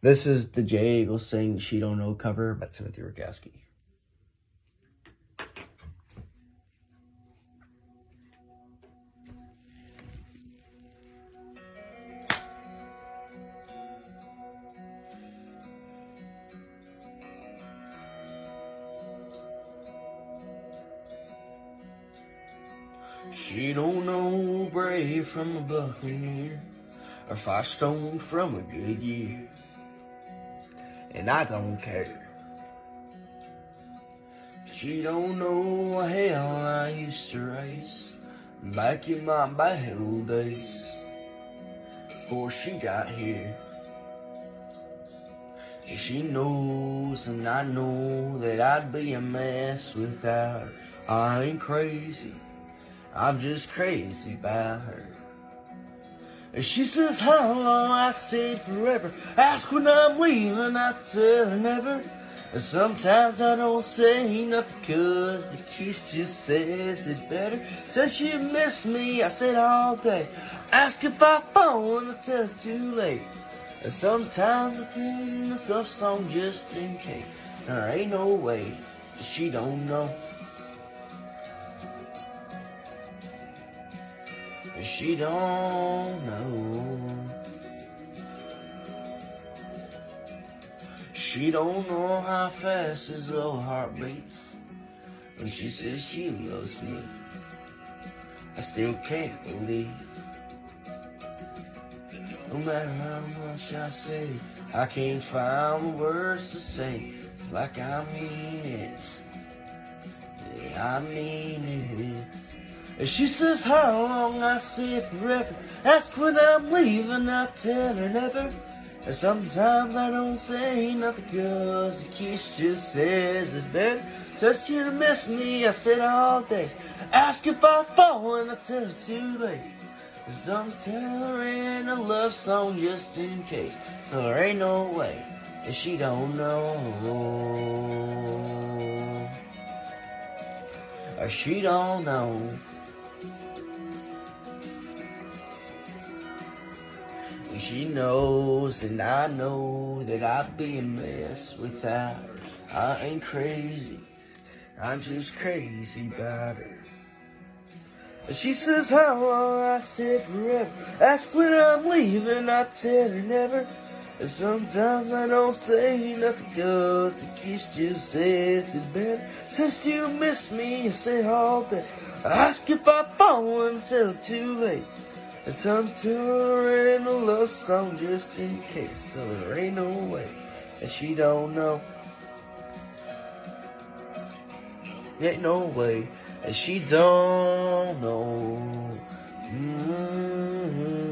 This is the J Eagles saying She Don't Know cover by Timothy Rakowski. She don't know brave from a buccaneer or Firestone from a Goodyear. And I don't care. She don't know what hell I used to race back in my bad old days before she got here. She knows and I know that I'd be a mess without her. I ain't crazy, I'm just crazy about her. She says, How long? I said forever. Ask when I'm leaving, I tell her never. Sometimes I don't say nothing cause the kiss just says it's better. Says she miss me, I said all day. Ask if I phone, I tell her too late. And sometimes I think the love song just in case. There ain't no way she don't know. She don't know. She don't know how fast his little heart beats. When she says she loves me, I still can't believe. No matter how much I say, I can't find the words to say. It's like I mean it. Yeah, I mean it. And she says, How long? I say forever. Ask when I'm leaving, I tell her never. And sometimes I don't say nothing cause the kiss just says it's better. Just you to miss me, I said all day. Ask if I fall and I tell her too late. Cause I'm telling a love song just in case. So there ain't no way that she don't know. Or she don't know. She knows and I know that I'd be a mess without her. I ain't crazy, I'm just crazy about her. She says how long I said forever. Ask when I'm leaving, I her never. And sometimes I don't say nothing cause the kiss just says it's better. Says you miss me, I say all day. Ask if I fall until too late. It's I'm touring a love song just in case, so there ain't no way that she don't know. Ain't no way that she don't know. Mm-hmm.